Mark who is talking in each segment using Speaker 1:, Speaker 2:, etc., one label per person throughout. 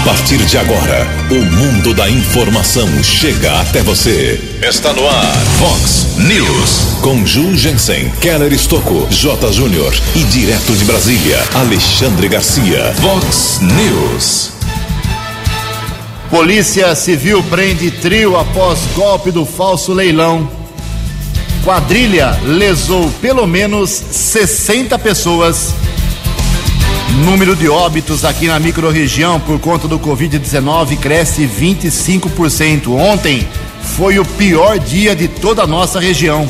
Speaker 1: A partir de agora, o mundo da informação chega até você. Está no ar, Fox News. Com Ju Jensen, Keller Estocco, J. Júnior e direto de Brasília, Alexandre Garcia. Fox News.
Speaker 2: Polícia Civil prende trio após golpe do falso leilão. Quadrilha lesou pelo menos 60 pessoas. Número de óbitos aqui na microrregião por conta do Covid-19 cresce 25%. Ontem foi o pior dia de toda a nossa região.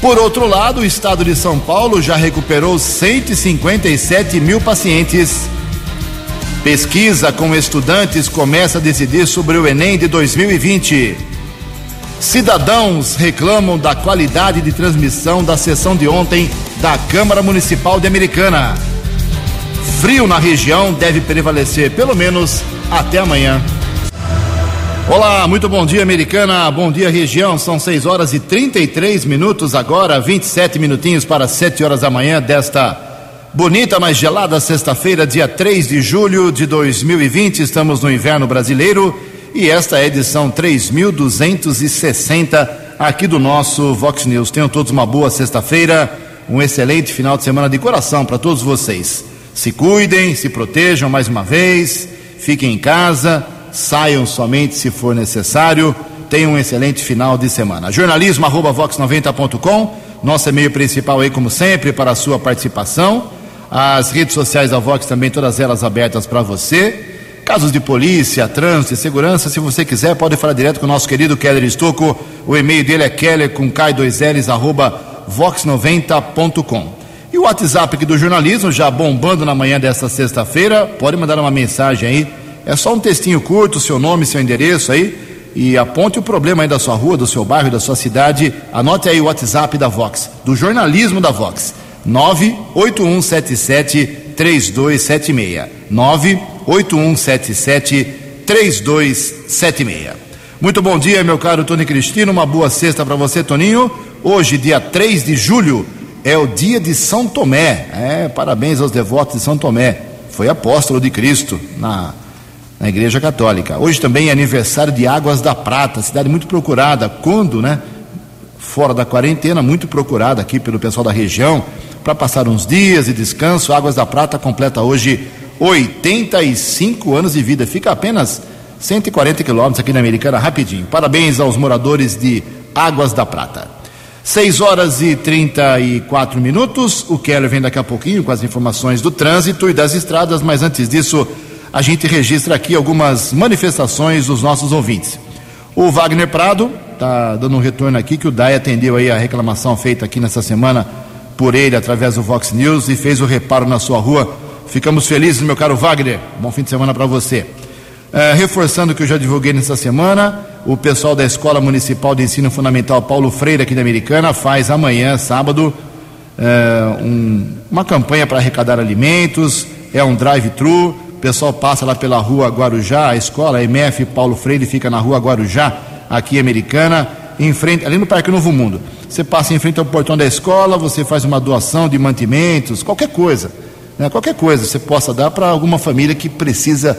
Speaker 2: Por outro lado, o estado de São Paulo já recuperou 157 mil pacientes. Pesquisa com estudantes começa a decidir sobre o Enem de 2020. Cidadãos reclamam da qualidade de transmissão da sessão de ontem da Câmara Municipal de Americana. Frio na região deve prevalecer pelo menos até amanhã. Olá, muito bom dia, Americana. Bom dia, região. São 6 horas e 33 minutos agora, 27 minutinhos para 7 horas da manhã desta bonita, mas gelada sexta-feira, dia 3 de julho de 2020. Estamos no inverno brasileiro e esta é a edição 3260 aqui do nosso Vox News. Tenham todos uma boa sexta-feira, um excelente final de semana de coração para todos vocês. Se cuidem, se protejam mais uma vez, fiquem em casa, saiam somente se for necessário. Tenham um excelente final de semana. Jornalismo arroba vox90.com, nosso e-mail principal aí, como sempre, para a sua participação. As redes sociais da Vox também, todas elas abertas para você. Casos de polícia, trânsito segurança, se você quiser, pode falar direto com o nosso querido Keller Estocco. O e-mail dele é keller com K2Ls, arroba vox90.com. E o WhatsApp aqui do jornalismo, já bombando na manhã desta sexta-feira, pode mandar uma mensagem aí. É só um textinho curto, seu nome, seu endereço aí, e aponte o problema aí da sua rua, do seu bairro, da sua cidade. Anote aí o WhatsApp da Vox, do jornalismo da Vox. 98177 3276. 98177 3276. Muito bom dia, meu caro Tony Cristino. Uma boa sexta para você, Toninho. Hoje, dia 3 de julho, é o dia de São Tomé. É, parabéns aos devotos de São Tomé. Foi apóstolo de Cristo na, na Igreja Católica. Hoje também é aniversário de Águas da Prata, cidade muito procurada. Quando, né? Fora da quarentena, muito procurada aqui pelo pessoal da região para passar uns dias de descanso. Águas da Prata completa hoje 85 anos de vida. Fica apenas 140 quilômetros aqui na Americana, rapidinho. Parabéns aos moradores de Águas da Prata. 6 horas e 34 minutos. O Keller vem daqui a pouquinho com as informações do trânsito e das estradas, mas antes disso, a gente registra aqui algumas manifestações dos nossos ouvintes. O Wagner Prado está dando um retorno aqui que o DAI atendeu aí a reclamação feita aqui nessa semana por ele através do Vox News e fez o reparo na sua rua. Ficamos felizes, meu caro Wagner. Bom fim de semana para você. É, reforçando o que eu já divulguei nessa semana, o pessoal da Escola Municipal de Ensino Fundamental Paulo Freire, aqui da Americana, faz amanhã, sábado, é, um, uma campanha para arrecadar alimentos. É um drive-thru. O pessoal passa lá pela rua Guarujá, a escola, a MF Paulo Freire fica na rua Guarujá, aqui Americana, em frente, ali no Parque Novo Mundo. Você passa em frente ao portão da escola, você faz uma doação de mantimentos, qualquer coisa, né? qualquer coisa você possa dar para alguma família que precisa,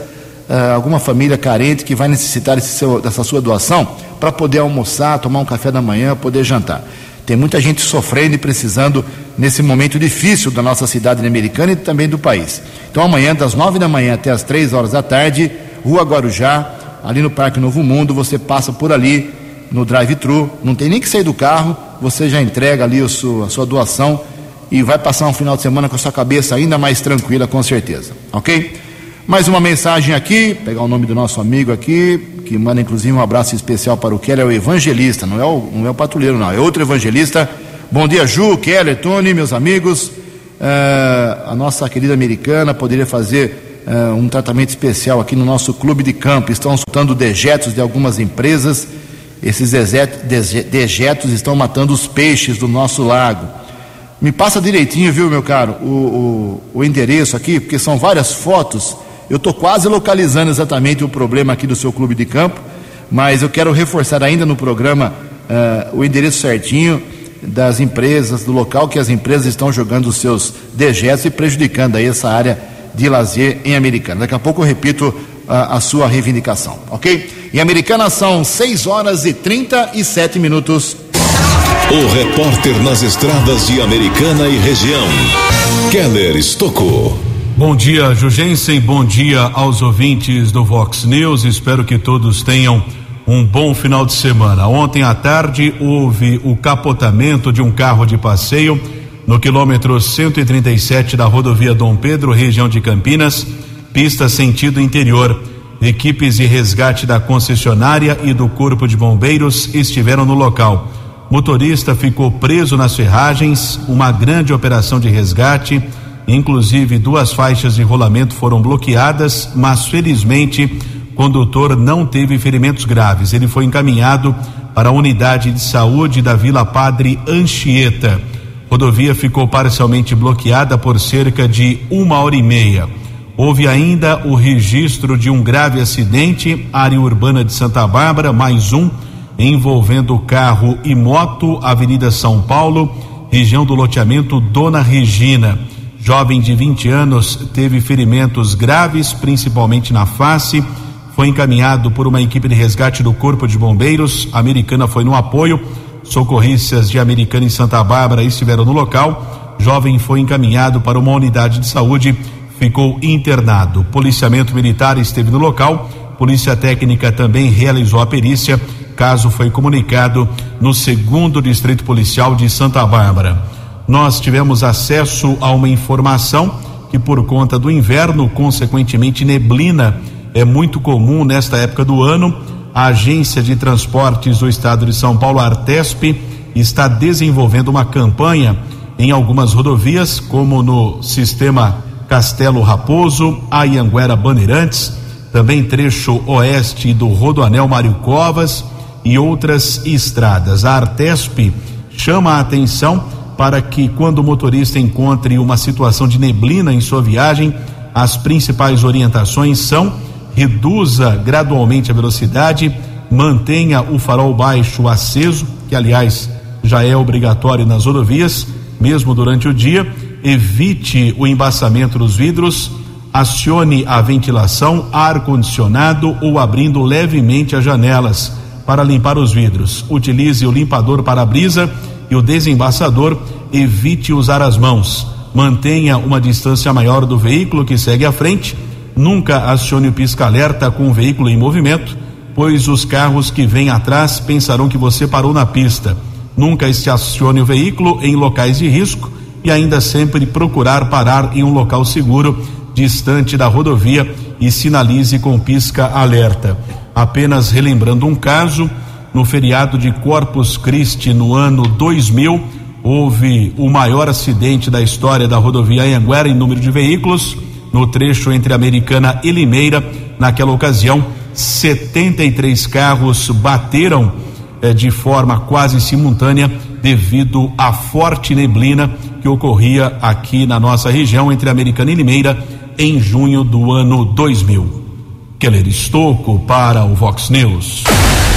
Speaker 2: uh, alguma família carente que vai necessitar seu, dessa sua doação para poder almoçar, tomar um café da manhã, poder jantar. Tem muita gente sofrendo e precisando nesse momento difícil da nossa cidade americana e também do país. Então amanhã, das nove da manhã até as três horas da tarde, Rua Guarujá, ali no Parque Novo Mundo, você passa por ali no drive-thru, não tem nem que sair do carro, você já entrega ali a sua doação e vai passar um final de semana com a sua cabeça ainda mais tranquila, com certeza, ok? Mais uma mensagem aqui, pegar o nome do nosso amigo aqui, que manda inclusive um abraço especial para o Keller, é o evangelista, não é o, não é o patrulheiro, não, é outro evangelista. Bom dia, Ju, Keller, Tony, meus amigos. Uh, a nossa querida americana poderia fazer uh, um tratamento especial aqui no nosso clube de campo. Estão soltando dejetos de algumas empresas. Esses dejetos estão matando os peixes do nosso lago. Me passa direitinho, viu, meu caro, o, o, o endereço aqui, porque são várias fotos eu estou quase localizando exatamente o problema aqui do seu clube de campo, mas eu quero reforçar ainda no programa uh, o endereço certinho das empresas, do local que as empresas estão jogando os seus dejetos e prejudicando aí essa área de lazer em Americana. Daqui a pouco eu repito uh, a sua reivindicação, ok? Em Americana são 6 horas e 37 minutos.
Speaker 1: O repórter nas estradas de Americana e região, Keller Estocou.
Speaker 3: Bom dia, Jugensen. Bom dia aos ouvintes do Vox News. Espero que todos tenham um bom final de semana. Ontem à tarde houve o capotamento de um carro de passeio no quilômetro 137 da rodovia Dom Pedro, região de Campinas, pista sentido interior. Equipes de resgate da concessionária e do Corpo de Bombeiros estiveram no local. Motorista ficou preso nas ferragens, uma grande operação de resgate, inclusive duas faixas de rolamento foram bloqueadas, mas felizmente condutor não teve ferimentos graves. Ele foi encaminhado para a unidade de saúde da Vila Padre Anchieta. Rodovia ficou parcialmente bloqueada por cerca de uma hora e meia. Houve ainda o registro de um grave acidente, área urbana de Santa Bárbara, mais um, envolvendo carro e moto, Avenida São Paulo, região do loteamento Dona Regina. Jovem de 20 anos teve ferimentos graves, principalmente na face foi encaminhado por uma equipe de resgate do Corpo de Bombeiros. A americana foi no apoio. Socorristas de Americana e Santa Bárbara estiveram no local. Jovem foi encaminhado para uma unidade de saúde, ficou internado. Policiamento militar esteve no local. Polícia técnica também realizou a perícia. Caso foi comunicado no segundo distrito policial de Santa Bárbara. Nós tivemos acesso a uma informação que por conta do inverno, consequentemente neblina é muito comum nesta época do ano. A Agência de Transportes do Estado de São Paulo, Artesp, está desenvolvendo uma campanha em algumas rodovias, como no sistema Castelo Raposo, Ayanguera Bandeirantes, também trecho oeste do Rodoanel Mário Covas e outras estradas. A Artesp chama a atenção para que quando o motorista encontre uma situação de neblina em sua viagem, as principais orientações são reduza gradualmente a velocidade, mantenha o farol baixo aceso, que aliás já é obrigatório nas rodovias, mesmo durante o dia, evite o embaçamento dos vidros, acione a ventilação, ar condicionado ou abrindo levemente as janelas para limpar os vidros. Utilize o limpador para-brisa e o desembaçador, evite usar as mãos. Mantenha uma distância maior do veículo que segue à frente Nunca acione o pisca-alerta com o veículo em movimento, pois os carros que vêm atrás pensarão que você parou na pista. Nunca estacione o veículo em locais de risco e ainda sempre procurar parar em um local seguro, distante da rodovia e sinalize com pisca-alerta. Apenas relembrando um caso, no feriado de Corpus Christi no ano 2000, houve o maior acidente da história da rodovia Anhanguera em número de veículos no trecho entre Americana e Limeira. Naquela ocasião, 73 carros bateram eh, de forma quase simultânea devido à forte neblina que ocorria aqui na nossa região entre Americana e Limeira em junho do ano 2000. Keller Estocco para o Vox News.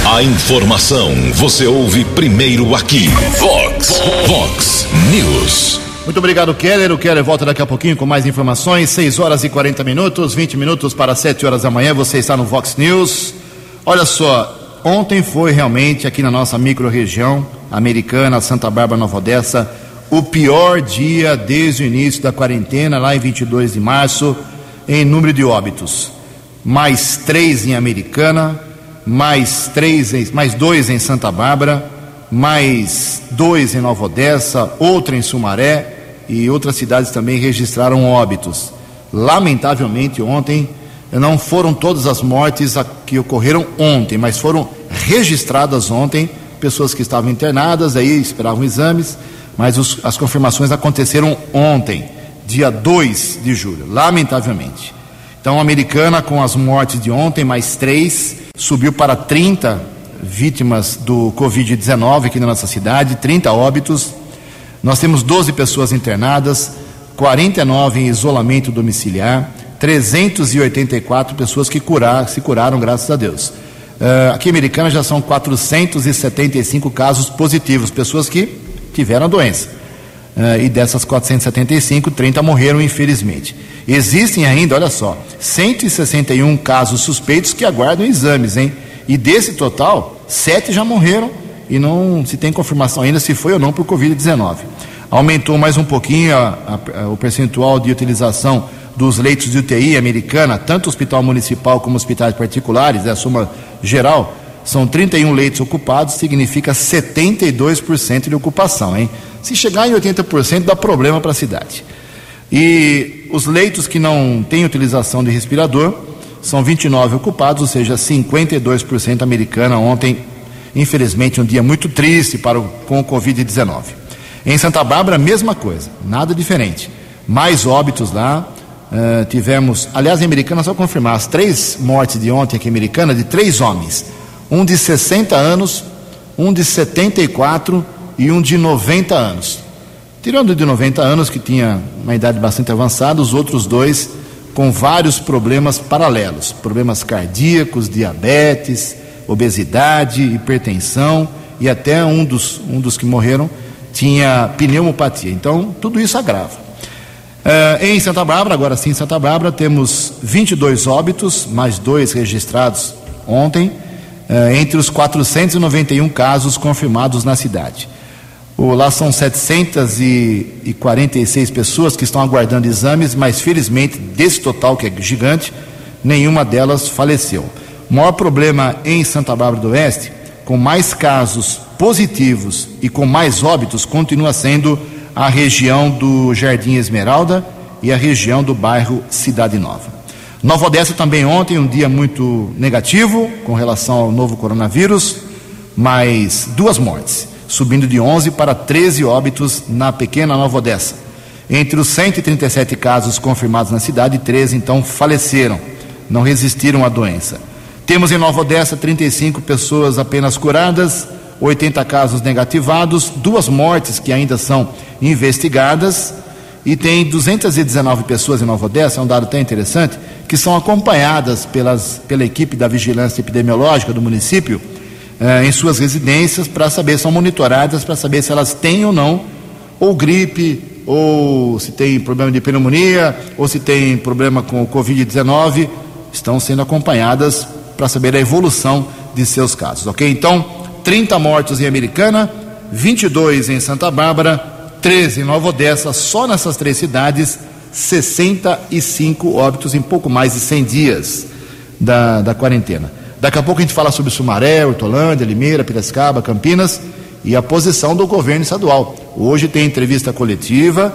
Speaker 1: A informação você ouve primeiro aqui. Vox, Vox News.
Speaker 2: Muito obrigado, Keller. O Keller volta daqui a pouquinho com mais informações. 6 horas e 40 minutos, 20 minutos para 7 horas da manhã. Você está no Vox News. Olha só, ontem foi realmente aqui na nossa micro-região americana, Santa Bárbara, Nova Odessa, o pior dia desde o início da quarentena, lá em 22 de março, em número de óbitos. Mais três em Americana, mais três, mais dois em Santa Bárbara, mais dois em Nova Odessa, outro em Sumaré e outras cidades também registraram óbitos. Lamentavelmente, ontem não foram todas as mortes que ocorreram ontem, mas foram registradas ontem pessoas que estavam internadas, aí esperavam exames, mas os, as confirmações aconteceram ontem, dia 2 de julho, lamentavelmente. Então, a americana, com as mortes de ontem, mais três, subiu para 30 vítimas do Covid-19 aqui na nossa cidade, 30 óbitos. Nós temos 12 pessoas internadas, 49 em isolamento domiciliar, 384 pessoas que curar, se curaram, graças a Deus. Uh, aqui em Americana já são 475 casos positivos, pessoas que tiveram a doença. Uh, e dessas 475, 30 morreram, infelizmente. Existem ainda, olha só, 161 casos suspeitos que aguardam exames, hein? E desse total, sete já morreram e não se tem confirmação ainda se foi ou não por Covid-19. Aumentou mais um pouquinho a, a, a, o percentual de utilização dos leitos de UTI americana, tanto hospital municipal como hospitais particulares, é a soma geral, são 31 leitos ocupados, significa 72% de ocupação, hein? Se chegar em 80%, dá problema para a cidade. E os leitos que não têm utilização de respirador são 29 ocupados, ou seja, 52% americana. Ontem, infelizmente, um dia muito triste para o, com o Covid-19. Em Santa Bárbara, mesma coisa, nada diferente. Mais óbitos lá. Uh, tivemos, aliás, em Americana, só confirmar, as três mortes de ontem aqui em Americana, de três homens. Um de 60 anos, um de 74 e um de 90 anos. Tirando o de 90 anos, que tinha uma idade bastante avançada, os outros dois com vários problemas paralelos: problemas cardíacos, diabetes, obesidade, hipertensão e até um dos, um dos que morreram tinha pneumopatia. Então, tudo isso agrava. Uh, em Santa Bárbara, agora sim, em Santa Bárbara, temos 22 óbitos, mais dois registrados ontem, uh, entre os 491 casos confirmados na cidade. Lá são 746 pessoas que estão aguardando exames, mas felizmente, desse total, que é gigante, nenhuma delas faleceu. O maior problema em Santa Bárbara do Oeste, com mais casos positivos e com mais óbitos, continua sendo a região do Jardim Esmeralda e a região do bairro Cidade Nova. Nova Odessa também ontem, um dia muito negativo com relação ao novo coronavírus, mas duas mortes subindo de 11 para 13 óbitos na pequena Nova Odessa. Entre os 137 casos confirmados na cidade, 13 então faleceram, não resistiram à doença. Temos em Nova Odessa 35 pessoas apenas curadas, 80 casos negativados, duas mortes que ainda são investigadas e tem 219 pessoas em Nova Odessa, é um dado até interessante, que são acompanhadas pelas, pela equipe da vigilância epidemiológica do município eh, em suas residências para saber, são monitoradas para saber se elas têm ou não, ou gripe, ou se tem problema de pneumonia, ou se tem problema com o Covid-19, estão sendo acompanhadas para saber a evolução de seus casos, ok? Então, 30 mortos em Americana, 22 em Santa Bárbara, 13 em Nova Odessa, só nessas três cidades, 65 óbitos em pouco mais de 100 dias da, da quarentena. Daqui a pouco a gente fala sobre Sumaré, Hortolândia, Limeira, Piracicaba, Campinas e a posição do governo estadual. Hoje tem entrevista coletiva,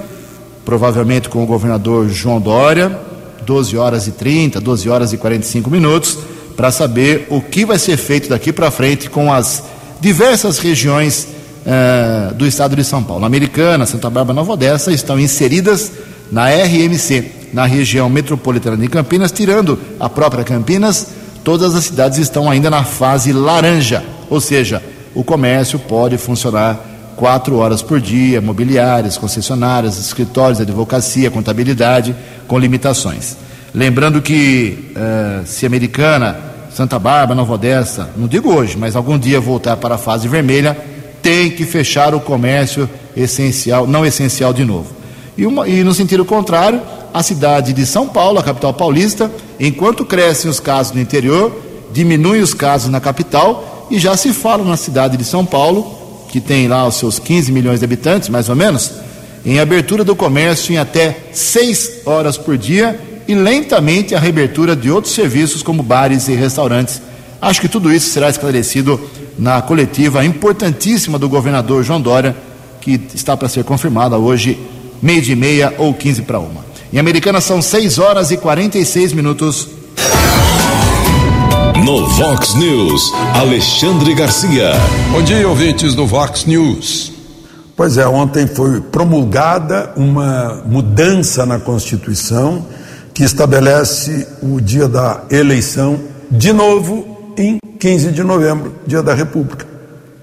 Speaker 2: provavelmente com o governador João Dória, 12 horas e 30, 12 horas e 45 minutos, para saber o que vai ser feito daqui para frente com as diversas regiões eh, do estado de São Paulo. Americana, Santa Bárbara, Nova Odessa estão inseridas na RMC, na região metropolitana de Campinas, tirando a própria Campinas todas as cidades estão ainda na fase laranja, ou seja, o comércio pode funcionar quatro horas por dia, mobiliárias, concessionárias, escritórios, advocacia, contabilidade, com limitações. Lembrando que uh, se Americana, Santa Bárbara, Nova Odessa, não digo hoje, mas algum dia voltar para a fase vermelha, tem que fechar o comércio essencial, não essencial de novo. E, uma, e no sentido contrário, a cidade de São Paulo, a capital paulista, enquanto crescem os casos no interior, diminuem os casos na capital e já se fala na cidade de São Paulo, que tem lá os seus 15 milhões de habitantes, mais ou menos, em abertura do comércio em até 6 horas por dia e lentamente a reabertura de outros serviços como bares e restaurantes. Acho que tudo isso será esclarecido na coletiva importantíssima do governador João Dória, que está para ser confirmada hoje, meio de meia ou 15 para uma. Em Americana são 6 horas e 46 minutos.
Speaker 1: No Vox News, Alexandre Garcia.
Speaker 4: Bom dia, ouvintes do Vox News. Pois é, ontem foi promulgada uma mudança na Constituição que estabelece o dia da eleição de novo em 15 de novembro, dia da República.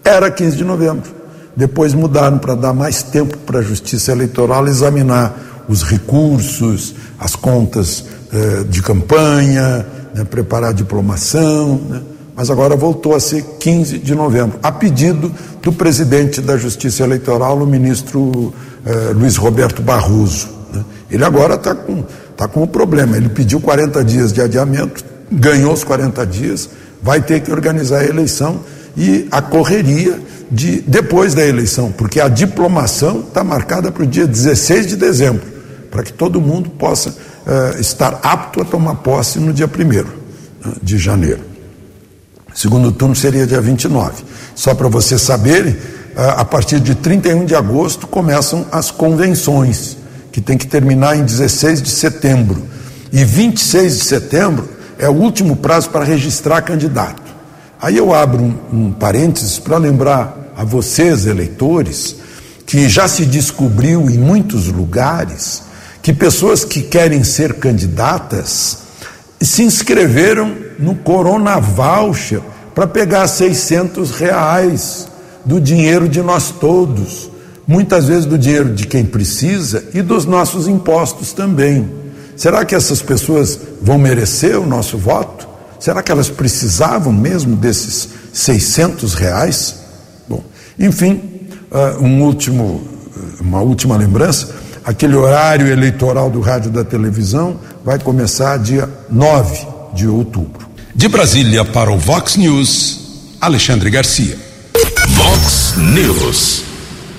Speaker 4: Era 15 de novembro. Depois mudaram para dar mais tempo para a Justiça Eleitoral examinar os recursos, as contas eh, de campanha, né, preparar a diplomação, né, mas agora voltou a ser 15 de novembro, a pedido do presidente da Justiça Eleitoral, o ministro eh, Luiz Roberto Barroso. Né? Ele agora está com, tá com um problema, ele pediu 40 dias de adiamento, ganhou os 40 dias, vai ter que organizar a eleição e a correria de depois da eleição, porque a diplomação está marcada para o dia 16 de dezembro, para que todo mundo possa uh, estar apto a tomar posse no dia 1 uh, de janeiro. Segundo turno seria dia 29. Só para vocês saberem, uh, a partir de 31 de agosto começam as convenções, que tem que terminar em 16 de setembro. E 26 de setembro é o último prazo para registrar candidato. Aí eu abro um, um parênteses para lembrar a vocês, eleitores, que já se descobriu em muitos lugares que pessoas que querem ser candidatas se inscreveram no Corona Voucher para pegar 600 reais do dinheiro de nós todos, muitas vezes do dinheiro de quem precisa e dos nossos impostos também. Será que essas pessoas vão merecer o nosso voto? Será que elas precisavam mesmo desses 600 reais? Bom, enfim, uh, um último, uma última lembrança: aquele horário eleitoral do rádio e da televisão vai começar dia 9 de outubro.
Speaker 1: De Brasília para o Vox News, Alexandre Garcia. Vox News.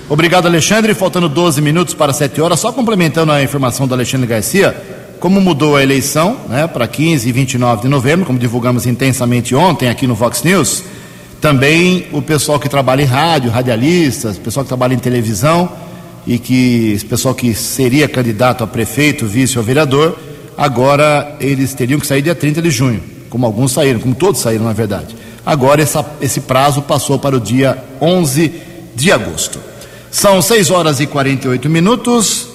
Speaker 2: Obrigado, Alexandre. Faltando 12 minutos para 7 horas, só complementando a informação do Alexandre Garcia como mudou a eleição né, para 15 e 29 de novembro, como divulgamos intensamente ontem aqui no Vox News, também o pessoal que trabalha em rádio, radialistas, pessoal que trabalha em televisão e que esse pessoal que seria candidato a prefeito, vice ou vereador, agora eles teriam que sair dia 30 de junho, como alguns saíram, como todos saíram na verdade. Agora essa, esse prazo passou para o dia 11 de agosto. São 6 horas e 48 minutos.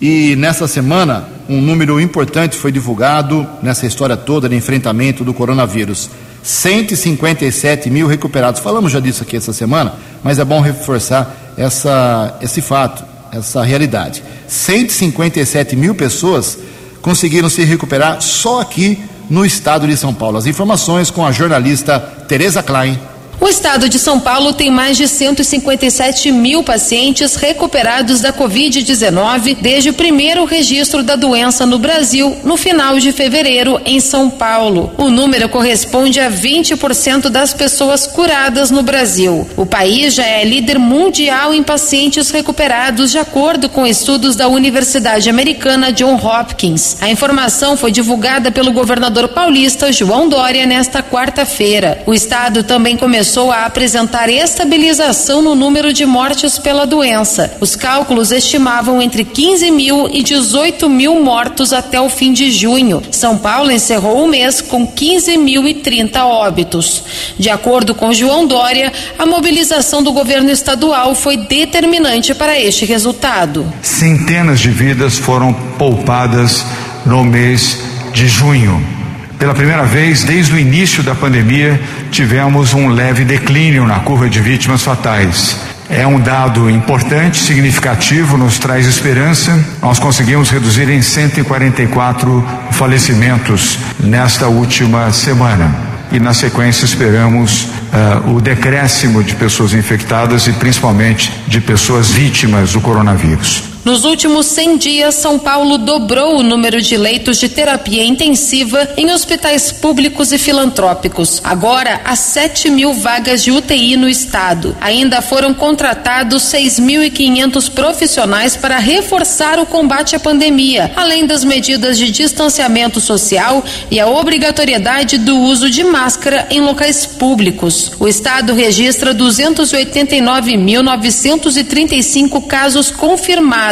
Speaker 2: E nessa semana, um número importante foi divulgado nessa história toda de enfrentamento do coronavírus. 157 mil recuperados. Falamos já disso aqui essa semana, mas é bom reforçar essa, esse fato, essa realidade. 157 mil pessoas conseguiram se recuperar só aqui no estado de São Paulo. As informações com a jornalista Tereza Klein.
Speaker 5: O estado de São Paulo tem mais de 157 mil pacientes recuperados da Covid-19 desde o primeiro registro da doença no Brasil, no final de fevereiro, em São Paulo. O número corresponde a 20% das pessoas curadas no Brasil. O país já é líder mundial em pacientes recuperados, de acordo com estudos da Universidade Americana John Hopkins. A informação foi divulgada pelo governador paulista João Dória nesta quarta-feira. O estado também começou começou a apresentar estabilização no número de mortes pela doença. Os cálculos estimavam entre 15 mil e 18 mil mortos até o fim de junho. São Paulo encerrou o mês com 15.030 óbitos. De acordo com João Dória, a mobilização do governo estadual foi determinante para este resultado.
Speaker 6: Centenas de vidas foram poupadas no mês de junho. Pela primeira vez desde o início da pandemia, tivemos um leve declínio na curva de vítimas fatais. É um dado importante, significativo, nos traz esperança. Nós conseguimos reduzir em 144 falecimentos nesta última semana. E na sequência esperamos uh, o decréscimo de pessoas infectadas e principalmente de pessoas vítimas do coronavírus.
Speaker 5: Nos últimos 100 dias, São Paulo dobrou o número de leitos de terapia intensiva em hospitais públicos e filantrópicos. Agora, há 7 mil vagas de UTI no estado. Ainda foram contratados 6.500 profissionais para reforçar o combate à pandemia, além das medidas de distanciamento social e a obrigatoriedade do uso de máscara em locais públicos. O estado registra 289.935 casos confirmados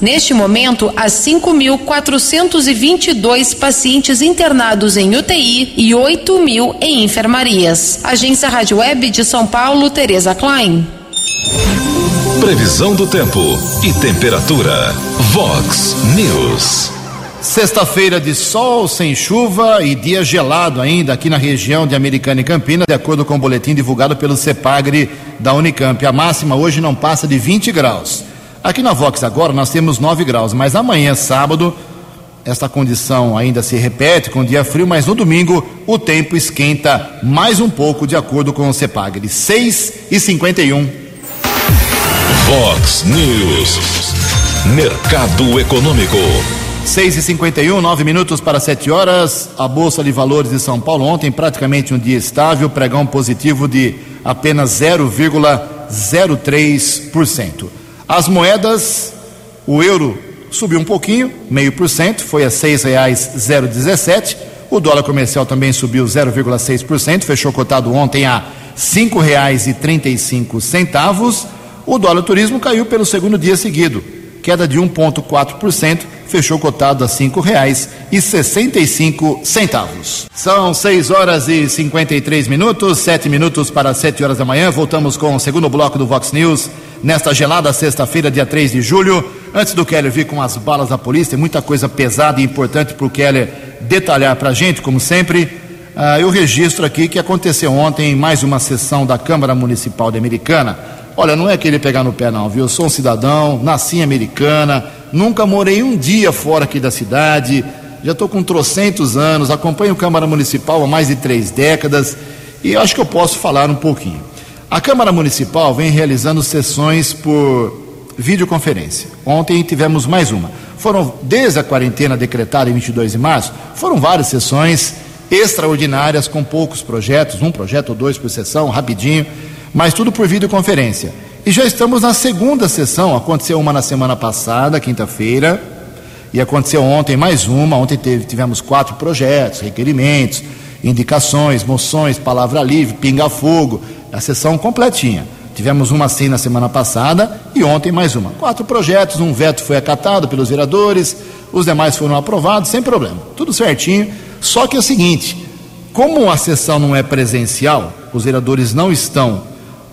Speaker 5: Neste momento, há 5.422 pacientes internados em UTI e 8 mil em enfermarias. Agência Rádio Web de São Paulo, Tereza Klein.
Speaker 1: Previsão do tempo e temperatura. Vox News.
Speaker 2: Sexta-feira de sol, sem chuva e dia gelado ainda aqui na região de Americana e Campinas, de acordo com o boletim divulgado pelo CEPAGRE da Unicamp. A máxima hoje não passa de 20 graus. Aqui na Vox agora nós temos 9 graus, mas amanhã, sábado, esta condição ainda se repete com dia frio, mas no domingo o tempo esquenta mais um pouco, de acordo com o CEPAG, de 6 e 51.
Speaker 1: Fox News. Mercado Econômico.
Speaker 2: 6 e 51 9 minutos para 7 horas. A Bolsa de Valores de São Paulo ontem praticamente um dia estável, pregão positivo de apenas 0,03%. As moedas, o euro subiu um pouquinho, meio por cento, foi a seis reais zero dezessete. O dólar comercial também subiu 0,6%, fechou cotado ontem a cinco reais e trinta e cinco centavos. O dólar turismo caiu pelo segundo dia seguido, queda de 1,4%, fechou cotado a cinco reais e sessenta e cinco centavos. São 6 horas e 53 minutos, sete minutos para 7 horas da manhã. Voltamos com o segundo bloco do Vox News nesta gelada sexta-feira, dia 3 de julho. Antes do Keller vir com as balas da polícia, muita coisa pesada e importante para o Keller detalhar para a gente, como sempre. Uh, eu registro aqui que aconteceu ontem mais uma sessão da Câmara Municipal de Americana. Olha, não é querer pegar no pé, não, viu? Eu sou um cidadão, nasci em Americana, nunca morei um dia fora aqui da cidade, já estou com trocentos anos, acompanho a Câmara Municipal há mais de três décadas e acho que eu posso falar um pouquinho. A Câmara Municipal vem realizando sessões por videoconferência. Ontem tivemos mais uma. Foram, desde a quarentena decretada em 22 de março, foram várias sessões extraordinárias com poucos projetos, um projeto ou dois por sessão, rapidinho, mas tudo por videoconferência. E já estamos na segunda sessão, aconteceu uma na semana passada, quinta-feira, e aconteceu ontem mais uma. Ontem teve, tivemos quatro projetos, requerimentos, indicações, moções, palavra livre, pinga-fogo, a sessão completinha. Tivemos uma assim na semana passada e ontem mais uma. Quatro projetos, um veto foi acatado pelos vereadores, os demais foram aprovados sem problema. Tudo certinho. Só que é o seguinte: como a sessão não é presencial, os vereadores não estão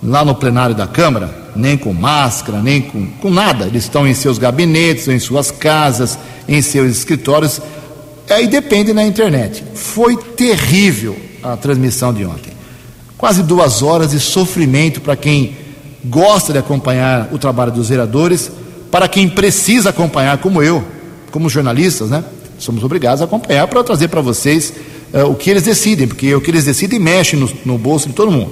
Speaker 2: lá no plenário da Câmara, nem com máscara, nem com, com nada. Eles estão em seus gabinetes, em suas casas, em seus escritórios. Aí depende na internet. Foi terrível a transmissão de ontem quase duas horas de sofrimento para quem gosta de acompanhar o trabalho dos vereadores, para quem precisa acompanhar, como eu, como jornalistas, né? Somos obrigados a acompanhar para trazer para vocês uh, o que eles decidem, porque o que eles decidem mexe no, no bolso de todo mundo.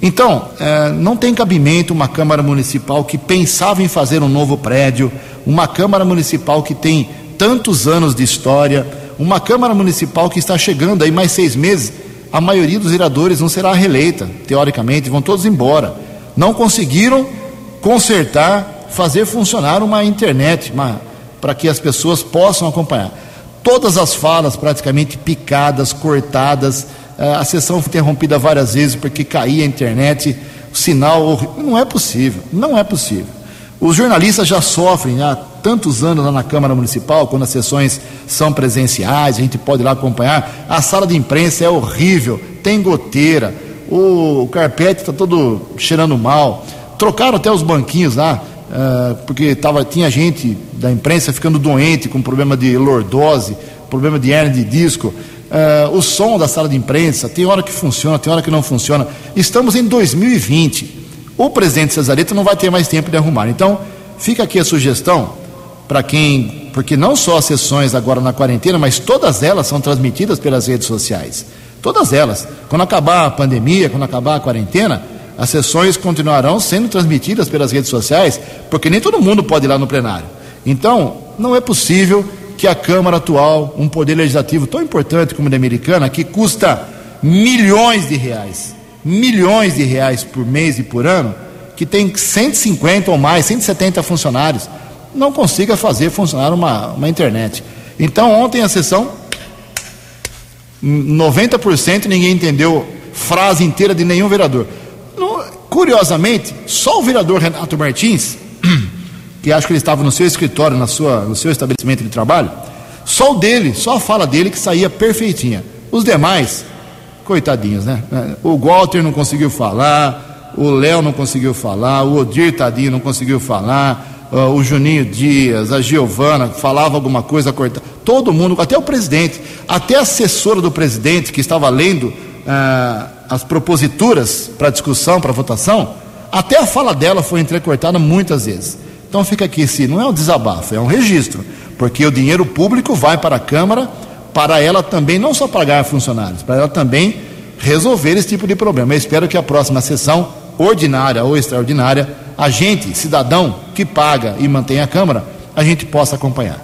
Speaker 2: Então, uh, não tem cabimento uma Câmara Municipal que pensava em fazer um novo prédio, uma Câmara Municipal que tem tantos anos de história, uma Câmara Municipal que está chegando aí mais seis meses a maioria dos vereadores não será reeleita, teoricamente, vão todos embora. Não conseguiram consertar, fazer funcionar uma internet para que as pessoas possam acompanhar. Todas as falas praticamente picadas, cortadas, eh, a sessão foi interrompida várias vezes porque caía a internet, o sinal. Não é possível, não é possível. Os jornalistas já sofrem há tantos anos lá na Câmara Municipal, quando as sessões são presenciais, a gente pode ir lá acompanhar. A sala de imprensa é horrível, tem goteira, o carpete está todo cheirando mal. Trocaram até os banquinhos lá, uh, porque tava, tinha gente da imprensa ficando doente com problema de lordose, problema de hernia de disco. Uh, o som da sala de imprensa, tem hora que funciona, tem hora que não funciona. Estamos em 2020 o presidente Cesarito não vai ter mais tempo de arrumar. Então, fica aqui a sugestão para quem, porque não só as sessões agora na quarentena, mas todas elas são transmitidas pelas redes sociais. Todas elas. Quando acabar a pandemia, quando acabar a quarentena, as sessões continuarão sendo transmitidas pelas redes sociais, porque nem todo mundo pode ir lá no plenário. Então, não é possível que a Câmara atual, um poder legislativo tão importante como o da Americana, que custa milhões de reais, milhões de reais por mês e por ano, que tem 150 ou mais, 170 funcionários, não consiga fazer funcionar uma, uma internet. Então, ontem a sessão, 90% ninguém entendeu frase inteira de nenhum vereador. No, curiosamente, só o vereador Renato Martins, que acho que ele estava no seu escritório, na sua, no seu estabelecimento de trabalho, só o dele, só a fala dele que saía perfeitinha. Os demais coitadinhos, né? O Walter não conseguiu falar, o Léo não conseguiu falar, o Odir Tadinho não conseguiu falar, o Juninho Dias, a Giovana falava alguma coisa cortada. Todo mundo, até o presidente, até a assessora do presidente que estava lendo uh, as proposituras para discussão, para votação, até a fala dela foi entrecortada muitas vezes. Então fica aqui, se não é um desabafo, é um registro. porque o dinheiro público vai para a Câmara para ela também não só pagar funcionários, para ela também resolver esse tipo de problema. Eu espero que a próxima sessão, ordinária ou extraordinária, a gente, cidadão que paga e mantém a Câmara, a gente possa acompanhar.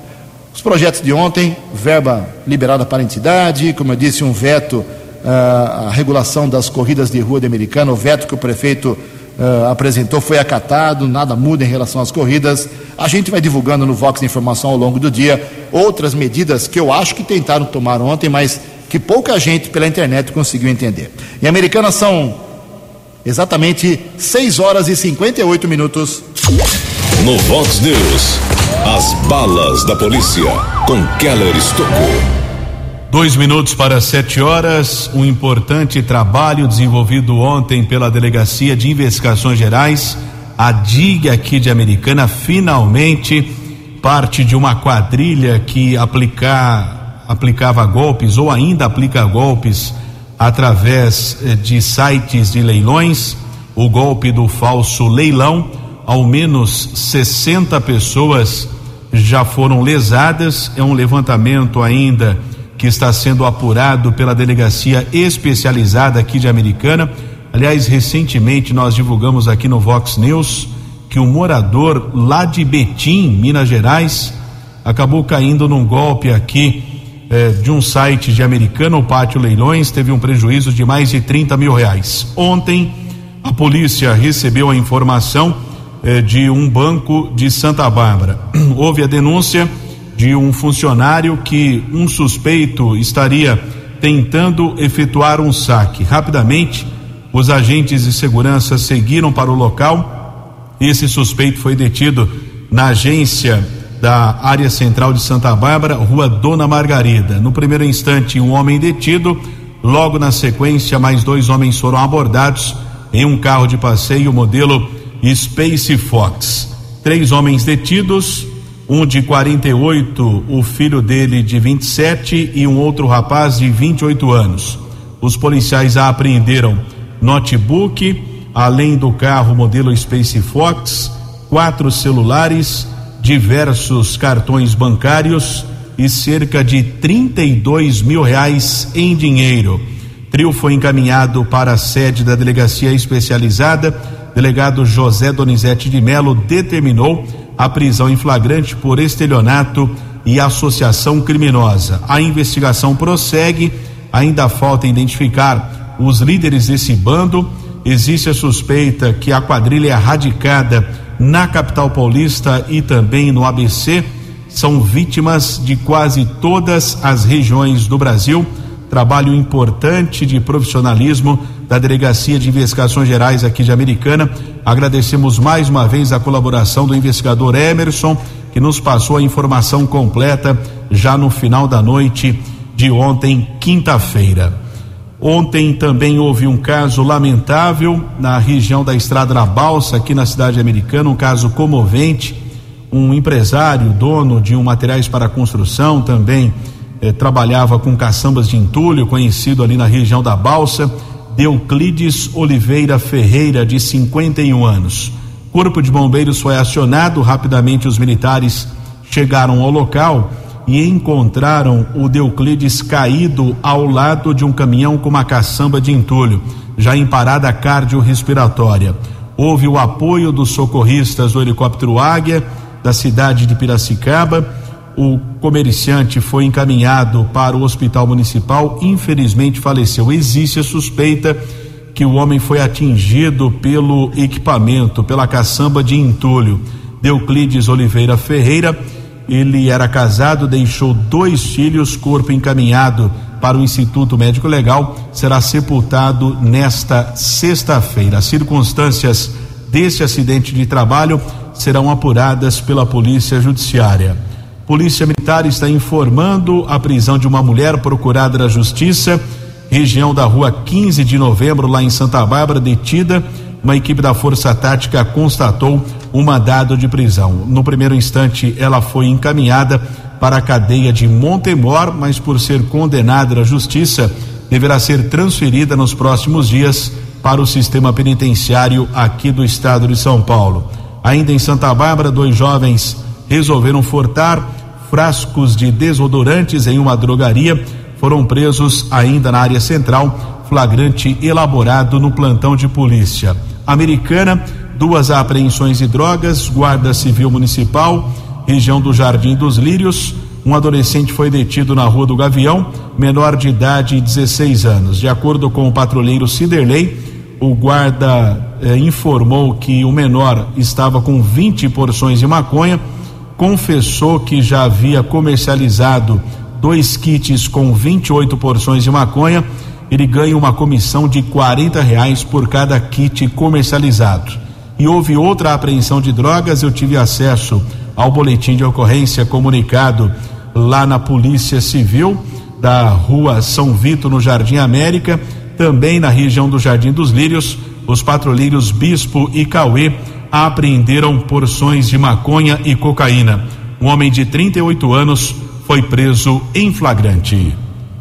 Speaker 2: Os projetos de ontem, verba liberada para a entidade, como eu disse, um veto uh, a regulação das corridas de rua de Americana, o veto que o prefeito uh, apresentou foi acatado, nada muda em relação às corridas. A gente vai divulgando no Vox Informação ao longo do dia outras medidas que eu acho que tentaram tomar ontem, mas que pouca gente pela internet conseguiu entender. Em Americana são exatamente 6 horas e 58 minutos.
Speaker 1: No Vox News, as balas da polícia com Keller Estocou.
Speaker 3: Dois minutos para sete horas. Um importante trabalho desenvolvido ontem pela Delegacia de Investigações Gerais, a DIG aqui de Americana, finalmente parte de uma quadrilha que aplicar, aplicava golpes ou ainda aplica golpes através eh, de sites de leilões. O golpe do falso leilão, ao menos 60 pessoas já foram lesadas. É um levantamento ainda que está sendo apurado pela delegacia especializada aqui de Americana. Aliás, recentemente nós divulgamos aqui no Vox News que um morador lá de Betim, Minas Gerais, acabou caindo num golpe aqui eh, de um site de Americana, o Pátio Leilões, teve um prejuízo de mais de 30 mil reais. Ontem, a polícia recebeu a informação eh, de um banco de Santa Bárbara. Houve a denúncia de um funcionário que um suspeito estaria tentando efetuar um saque. Rapidamente, os agentes de segurança seguiram para o local. Esse suspeito foi detido na agência da área central de Santa Bárbara, rua Dona Margarida. No primeiro instante, um homem detido. Logo na sequência, mais dois homens foram abordados em um carro de passeio modelo Space Fox. Três homens detidos, um de 48, o filho dele de 27 e um outro rapaz de 28 anos. Os policiais apreenderam notebook, além do carro modelo Space Fox, quatro celulares, diversos cartões bancários e cerca de 32 mil reais em dinheiro. Trio foi encaminhado para a sede da delegacia especializada. Delegado José Donizete de Melo determinou a prisão em flagrante por estelionato e associação criminosa. A investigação prossegue, ainda falta identificar os líderes desse bando. Existe a suspeita que a quadrilha é radicada na capital paulista e também no ABC. São vítimas de quase todas as regiões do Brasil. Trabalho importante de profissionalismo da Delegacia de Investigações Gerais aqui de Americana. Agradecemos mais uma vez a colaboração do investigador Emerson, que nos passou a informação completa já no final da noite de ontem, quinta-feira. Ontem também houve um caso lamentável na região da Estrada da Balsa, aqui na cidade americana, um caso comovente. Um empresário, dono de um materiais para construção, também eh, trabalhava com caçambas de entulho, conhecido ali na região da Balsa Deuclides Oliveira Ferreira, de 51 anos. Corpo de Bombeiros foi acionado, rapidamente os militares chegaram ao local e encontraram o Deuclides caído ao lado de um caminhão com uma caçamba de entulho, já em parada cardiorrespiratória. Houve o apoio dos socorristas do helicóptero Águia da cidade de Piracicaba o comerciante foi encaminhado para o hospital municipal, infelizmente faleceu. Existe a suspeita que o homem foi atingido pelo equipamento, pela caçamba de entulho. Deuclides Oliveira Ferreira, ele era casado, deixou dois filhos, corpo encaminhado para o Instituto Médico Legal, será sepultado nesta sexta-feira. As circunstâncias desse acidente de trabalho serão apuradas pela Polícia Judiciária. Polícia Militar está informando a prisão de uma mulher procurada na Justiça, região da rua 15 de novembro, lá em Santa Bárbara, detida. Uma equipe da Força Tática constatou um mandado de prisão. No primeiro instante, ela foi encaminhada para a cadeia de Montemor, mas por ser condenada na Justiça, deverá ser transferida nos próximos dias para o sistema penitenciário aqui do estado de São Paulo. Ainda em Santa Bárbara, dois jovens resolveram furtar frascos de desodorantes em uma drogaria foram presos ainda na área central, flagrante elaborado no plantão de polícia. Americana, duas apreensões de drogas, Guarda Civil Municipal, região do Jardim dos Lírios. Um adolescente foi detido na Rua do Gavião, menor de idade, 16 anos. De acordo com o patrulheiro Ciderley, o guarda eh, informou que o menor estava com 20 porções de maconha, confessou que já havia comercializado dois kits com 28 porções de maconha. Ele ganha uma comissão de 40 reais por cada kit comercializado. E houve outra apreensão de drogas. Eu tive acesso ao boletim de ocorrência comunicado lá na Polícia Civil da Rua São Vito, no Jardim América, também na região do Jardim dos Lírios, os patrulheiros Bispo e Cauê apreenderam porções de maconha e cocaína. Um homem de 38 anos foi preso em flagrante.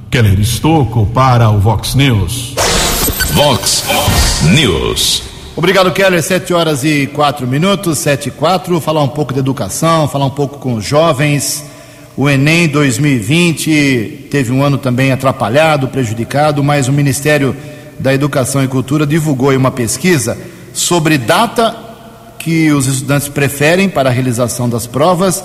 Speaker 3: Keller Estocco para o Vox News.
Speaker 1: Vox News.
Speaker 2: Obrigado, Keller. Sete horas e quatro minutos, sete e quatro. Falar um pouco de educação, falar um pouco com os jovens. O Enem 2020 teve um ano também atrapalhado, prejudicado, mas o Ministério da Educação e Cultura divulgou uma pesquisa sobre data que os estudantes preferem para a realização das provas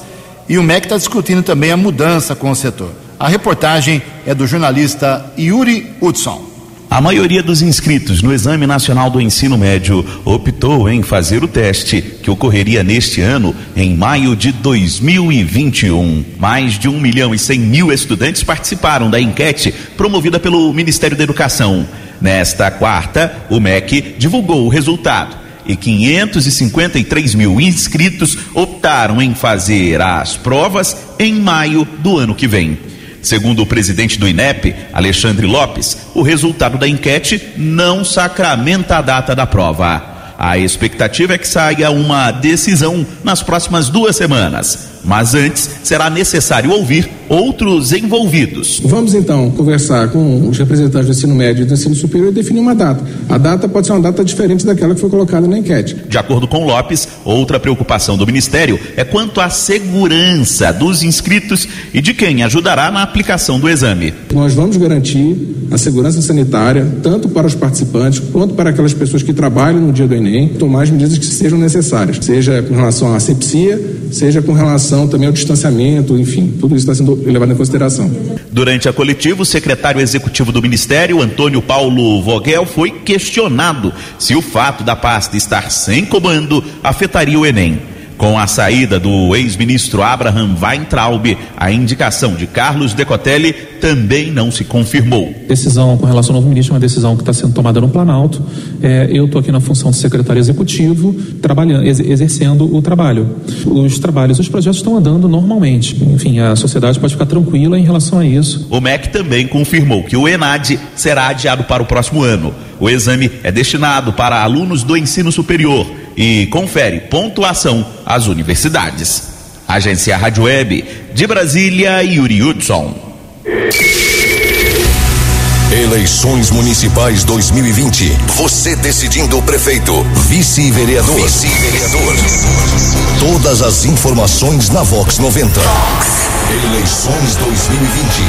Speaker 2: e o MEC está discutindo também a mudança com o setor. A reportagem é do jornalista Yuri Hudson.
Speaker 7: A maioria dos inscritos no Exame Nacional do Ensino Médio optou em fazer o teste, que ocorreria neste ano, em maio de 2021. Mais de 1 milhão e 100 mil estudantes participaram da enquete promovida pelo Ministério da Educação. Nesta quarta, o MEC divulgou o resultado e 553 mil inscritos optaram em fazer as provas em maio do ano que vem. Segundo o presidente do INEP, Alexandre Lopes, o resultado da enquete não sacramenta a data da prova. A expectativa é que saia uma decisão nas próximas duas semanas. Mas antes, será necessário ouvir outros envolvidos.
Speaker 8: Vamos então conversar com os representantes do ensino médio e do ensino superior e definir uma data. A data pode ser uma data diferente daquela que foi colocada na enquete.
Speaker 7: De acordo com Lopes, outra preocupação do Ministério é quanto à segurança dos inscritos e de quem ajudará na aplicação do exame.
Speaker 8: Nós vamos garantir a segurança sanitária, tanto para os participantes quanto para aquelas pessoas que trabalham no dia do Enem, tomar as medidas que sejam necessárias, seja com relação à asepsia, seja com relação também ao distanciamento, enfim, tudo isso está sendo levado em consideração.
Speaker 7: Durante a coletiva, o secretário executivo do Ministério, Antônio Paulo Vogel, foi questionado se o fato da pasta estar sem comando afetaria o Enem. Com a saída do ex-ministro Abraham Weintraub, a indicação de Carlos Decotelli também não se confirmou.
Speaker 9: Decisão com relação ao novo ministro é uma decisão que está sendo tomada no Planalto. É, eu estou aqui na função de secretário executivo, trabalhando, ex exercendo o trabalho. Os trabalhos, os projetos estão andando normalmente. Enfim, a sociedade pode ficar tranquila em relação a isso.
Speaker 7: O MEC também confirmou que o ENAD será adiado para o próximo ano. O exame é destinado para alunos do ensino superior e confere pontuação às universidades. Agência Rádio Web de Brasília, Yuri Hudson.
Speaker 1: Eleições Municipais 2020. Você decidindo o prefeito, vice-vereador. Vice-vereador. Todas as informações na Vox 90. Eleições 2020.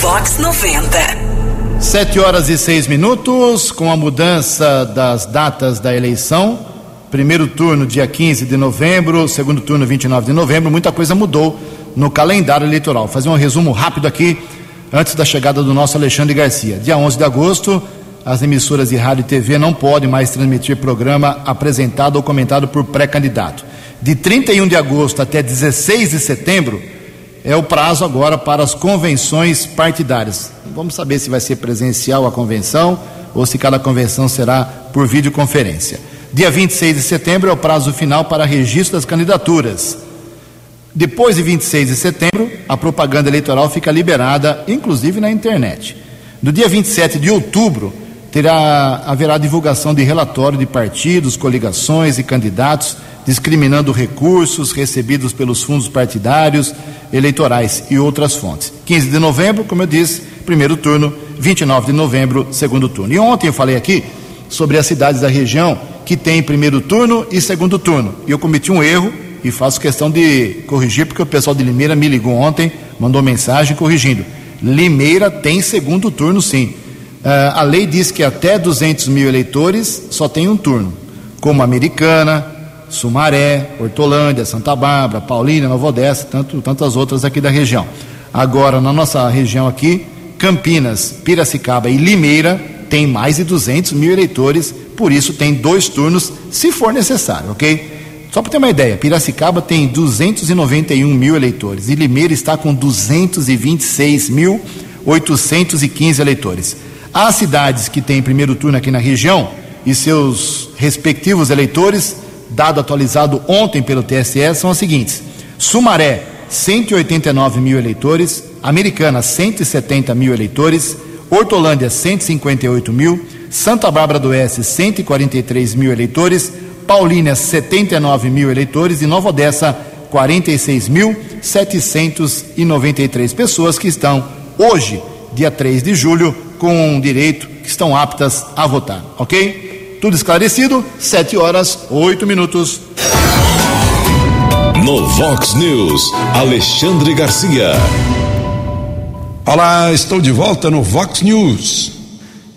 Speaker 10: Vox 90.
Speaker 2: Sete horas e seis minutos, com a mudança das datas da eleição. Primeiro turno, dia 15 de novembro, segundo turno, 29 de novembro. Muita coisa mudou no calendário eleitoral. Vou fazer um resumo rápido aqui, antes da chegada do nosso Alexandre Garcia. Dia 11 de agosto, as emissoras de rádio e TV não podem mais transmitir programa apresentado ou comentado por pré-candidato. De 31 de agosto até 16 de setembro, é o prazo agora para as convenções partidárias. Vamos saber se vai ser presencial a convenção ou se cada convenção será por videoconferência. Dia 26 de setembro é o prazo final para registro das candidaturas. Depois de 26 de setembro, a propaganda eleitoral fica liberada, inclusive na internet. No dia 27 de outubro, terá, haverá divulgação de relatório de partidos, coligações e candidatos discriminando recursos recebidos pelos fundos partidários, eleitorais e outras fontes. 15 de novembro, como eu disse, primeiro turno, 29 de novembro, segundo turno. E ontem eu falei aqui sobre as cidades da região que têm primeiro turno e segundo turno. E eu cometi um erro, e faço questão de corrigir, porque o pessoal de Limeira me ligou ontem, mandou mensagem corrigindo. Limeira tem segundo turno, sim. Uh, a lei diz que até 200 mil eleitores só tem um turno, como Americana, Sumaré, Hortolândia, Santa Bárbara, Paulínia, Nova Odessa, tanto, tantas outras aqui da região. Agora, na nossa região aqui, Campinas, Piracicaba e Limeira tem mais de 200 mil eleitores, por isso tem dois turnos, se for necessário, ok? Só para ter uma ideia, Piracicaba tem 291 mil eleitores e Limeira está com 226.815 eleitores. As cidades que têm primeiro turno aqui na região e seus respectivos eleitores, dado atualizado ontem pelo TSE, são as seguintes: Sumaré, 189 mil eleitores, Americana, 170 mil eleitores, Hortolândia, 158 mil, Santa Bárbara do Oeste, 143 mil eleitores, Paulínia, 79 mil eleitores. E Nova Odessa, 46.793 pessoas que estão hoje, dia 3 de julho, com direito, que estão aptas a votar, ok? Tudo esclarecido, 7 horas, 8 minutos.
Speaker 1: No Vox News, Alexandre Garcia.
Speaker 4: Olá, estou de volta no Vox News.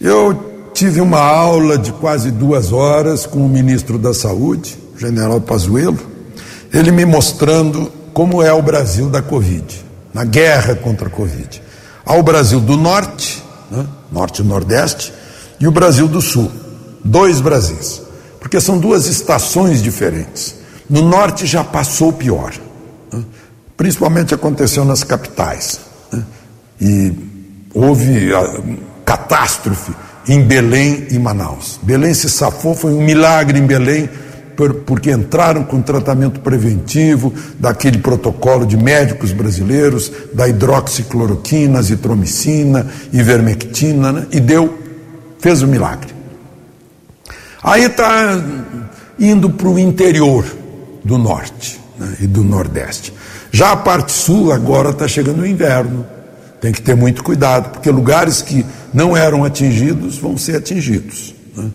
Speaker 4: Eu tive uma aula de quase duas horas com o ministro da Saúde, general Pazuello, ele me mostrando como é o Brasil da Covid, na guerra contra a Covid. Há o Brasil do Norte, né, Norte e Nordeste, e o Brasil do Sul, dois Brasis, porque são duas estações diferentes. No Norte já passou pior, né, principalmente aconteceu nas capitais. Né, e houve a catástrofe em Belém e Manaus. Belém se safou, foi um milagre em Belém, porque entraram com tratamento preventivo daquele protocolo de médicos brasileiros, da hidroxicloroquina, azitromicina, ivermectina, né? e deu, fez o um milagre. Aí está indo para o interior do norte né? e do nordeste. Já a parte sul agora está chegando o inverno tem que ter muito cuidado, porque lugares que não eram atingidos vão ser atingidos. Né?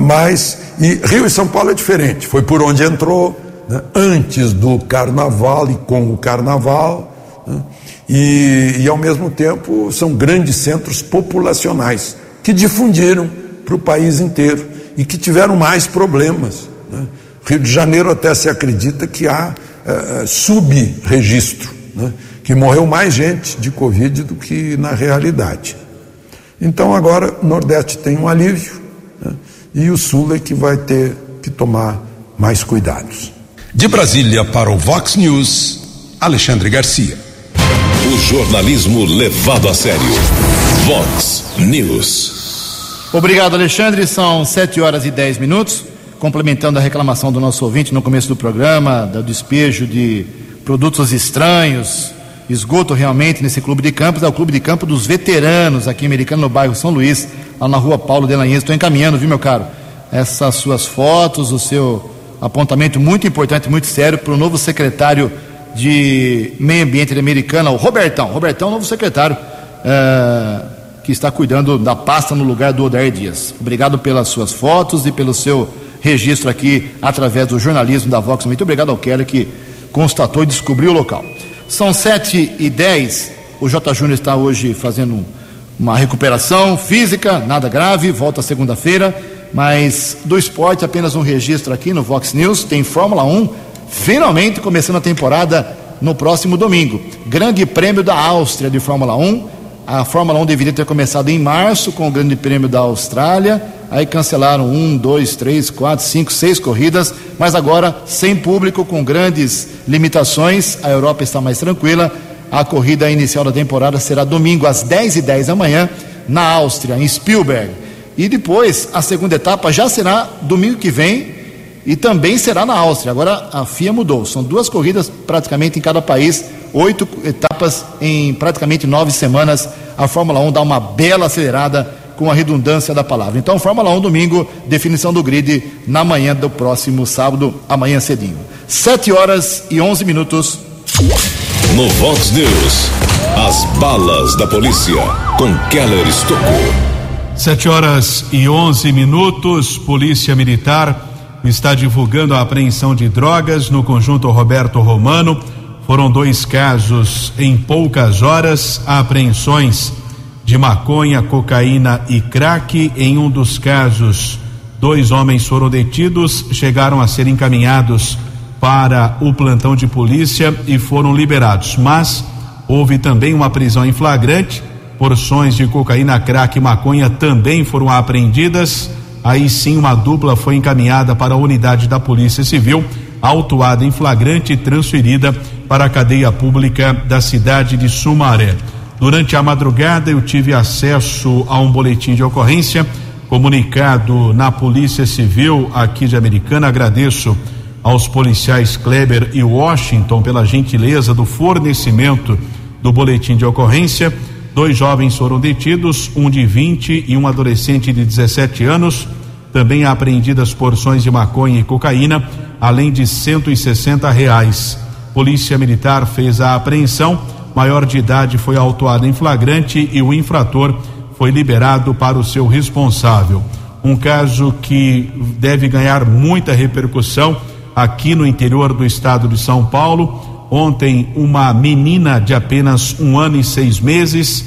Speaker 4: Mas, Rio e São Paulo é diferente, foi por onde entrou, né? antes do carnaval e com o carnaval, né? e, e ao mesmo tempo são grandes centros populacionais que difundiram para o país inteiro e que tiveram mais problemas. Né? Rio de Janeiro até se acredita que há uh, subregistro. Né? que morreu mais gente de Covid do que na realidade. Então agora o Nordeste tem um alívio né? e o Sul é que vai ter que tomar mais cuidados.
Speaker 1: De Brasília para o Vox News, Alexandre Garcia. O jornalismo levado a sério. Vox News.
Speaker 2: Obrigado, Alexandre. São sete horas e dez minutos. Complementando a reclamação do nosso ouvinte no começo do programa, do despejo de produtos estranhos esgoto realmente nesse clube de campos, é o clube de campo dos veteranos aqui americano no bairro São Luís, lá na rua Paulo Delanhês. Estou encaminhando, viu, meu caro? Essas suas fotos, o seu apontamento muito importante, muito sério para o novo secretário de Meio Ambiente americano, o Robertão. Robertão, novo secretário, é, que está cuidando da pasta no lugar do Odair Dias. Obrigado pelas suas fotos e pelo seu registro aqui através do jornalismo da Vox. Muito obrigado ao Kelly que constatou e descobriu o local. São sete e dez. O J. Júnior está hoje fazendo uma recuperação física, nada grave, volta segunda-feira. Mas do esporte, apenas um registro aqui no Vox News. Tem Fórmula 1, finalmente começando a temporada no próximo domingo. Grande Prêmio da Áustria de Fórmula 1. A Fórmula 1 deveria ter começado em março com o Grande Prêmio da Austrália. Aí cancelaram um, dois, três, quatro, cinco, seis corridas, mas agora sem público, com grandes limitações. A Europa está mais tranquila. A corrida inicial da temporada será domingo às 10 e 10 da manhã na Áustria, em Spielberg. E depois a segunda etapa já será domingo que vem e também será na Áustria. Agora a FIA mudou, são duas corridas praticamente em cada país oito etapas em praticamente nove semanas. A Fórmula 1 dá uma bela acelerada com a redundância da palavra. Então, Fórmula 1 domingo, definição do grid na manhã do próximo sábado, amanhã cedinho. Sete horas e onze minutos.
Speaker 1: No Vox News, as balas da polícia com Keller Estocou.
Speaker 3: Sete horas e onze minutos, Polícia Militar está divulgando a apreensão de drogas no conjunto Roberto Romano. Foram dois casos em poucas horas, apreensões de maconha, cocaína e crack. Em um dos casos, dois homens foram detidos, chegaram a ser encaminhados para o plantão de polícia e foram liberados. Mas houve também uma prisão em flagrante. Porções de cocaína, crack e maconha também foram apreendidas. Aí sim, uma dupla foi encaminhada para a unidade da Polícia Civil, autuada em flagrante e transferida para a cadeia pública da cidade de Sumaré. Durante a madrugada, eu tive acesso a um boletim de ocorrência comunicado na Polícia Civil aqui de Americana. Agradeço aos policiais Kleber e Washington pela gentileza do fornecimento do boletim de ocorrência. Dois jovens foram detidos, um de 20 e um adolescente de 17 anos. Também apreendidas porções de maconha e cocaína, além de 160 reais. Polícia Militar fez a apreensão. Maior de idade foi autuado em flagrante e o infrator foi liberado para o seu responsável. Um caso que deve ganhar muita repercussão aqui no interior do estado de São Paulo. Ontem, uma menina de apenas um ano e seis meses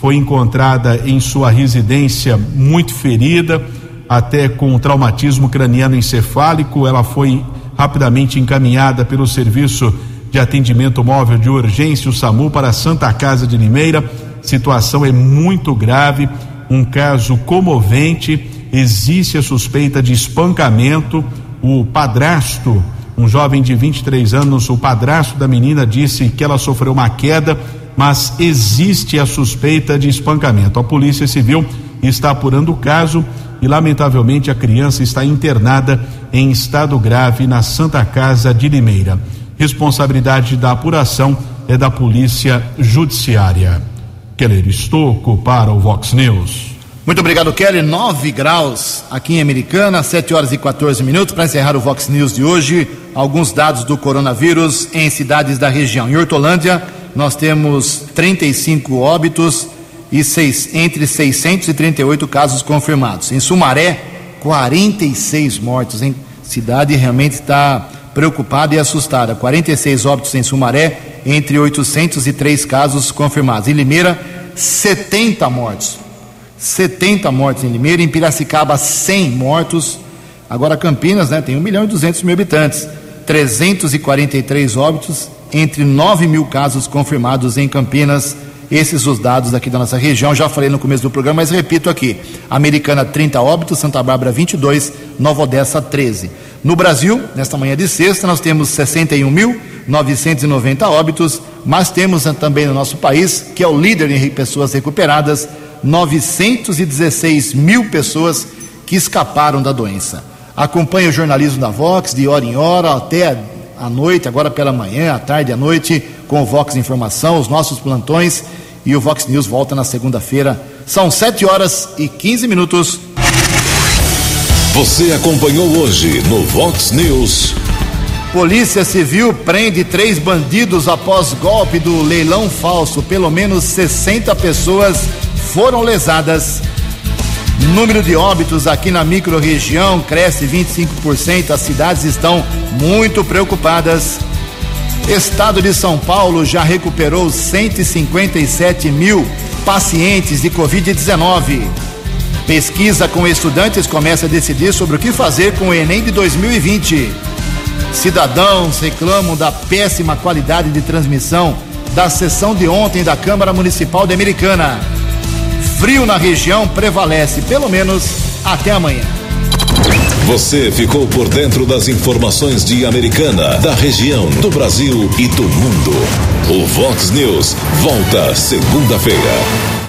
Speaker 3: foi encontrada em sua residência muito ferida, até com traumatismo craniano encefálico. Ela foi rapidamente encaminhada pelo Serviço de Atendimento Móvel de Urgência, o SAMU, para a Santa Casa de Limeira. Situação é muito grave, um caso comovente. Existe a suspeita de espancamento o padrasto, um jovem de 23 anos, o padrasto da menina disse que ela sofreu uma queda, mas existe a suspeita de espancamento. A Polícia Civil está apurando o caso e, lamentavelmente, a criança está internada em estado grave na Santa Casa de Limeira. Responsabilidade da apuração é da Polícia Judiciária. Keller Estocco para o Vox News.
Speaker 2: Muito obrigado, Kelly. 9 graus aqui em Americana, 7 horas e 14 minutos. Para encerrar o Vox News de hoje, alguns dados do coronavírus em cidades da região. Em Hortolândia, nós temos 35 óbitos e seis, entre 638 casos confirmados. Em Sumaré, 46 mortos. Em cidade realmente está preocupada e assustada. 46 óbitos em Sumaré, entre 803 casos confirmados. Em Limeira, 70 mortos. 70 mortos em Limeira, em Piracicaba 100 mortos. Agora Campinas, né, tem 1 milhão e 200 mil habitantes, 343 óbitos, entre 9 mil casos confirmados em Campinas. Esses os dados aqui da nossa região. Já falei no começo do programa, mas repito aqui: Americana 30 óbitos, Santa Bárbara 22, Nova Odessa 13. No Brasil, nesta manhã de sexta, nós temos 61.990 óbitos, mas temos também no nosso país, que é o líder em pessoas recuperadas, 916 mil pessoas que escaparam da doença. Acompanhe o jornalismo da Vox de hora em hora até a noite, agora pela manhã, à tarde, à noite, com o Vox Informação, os nossos plantões e o Vox News volta na segunda-feira. São 7 horas e 15 minutos.
Speaker 1: Você acompanhou hoje no Vox News.
Speaker 2: Polícia Civil prende três bandidos após golpe do leilão falso. Pelo menos 60 pessoas foram lesadas. Número de óbitos aqui na microrregião cresce 25%. As cidades estão muito preocupadas. Estado de São Paulo já recuperou 157 mil pacientes de Covid-19. Pesquisa com estudantes começa a decidir sobre o que fazer com o Enem de 2020. Cidadãos reclamam da péssima qualidade de transmissão da sessão de ontem da Câmara Municipal de Americana. Frio na região prevalece, pelo menos até amanhã.
Speaker 1: Você ficou por dentro das informações de Americana, da região, do Brasil e do mundo. O Vox News volta segunda-feira.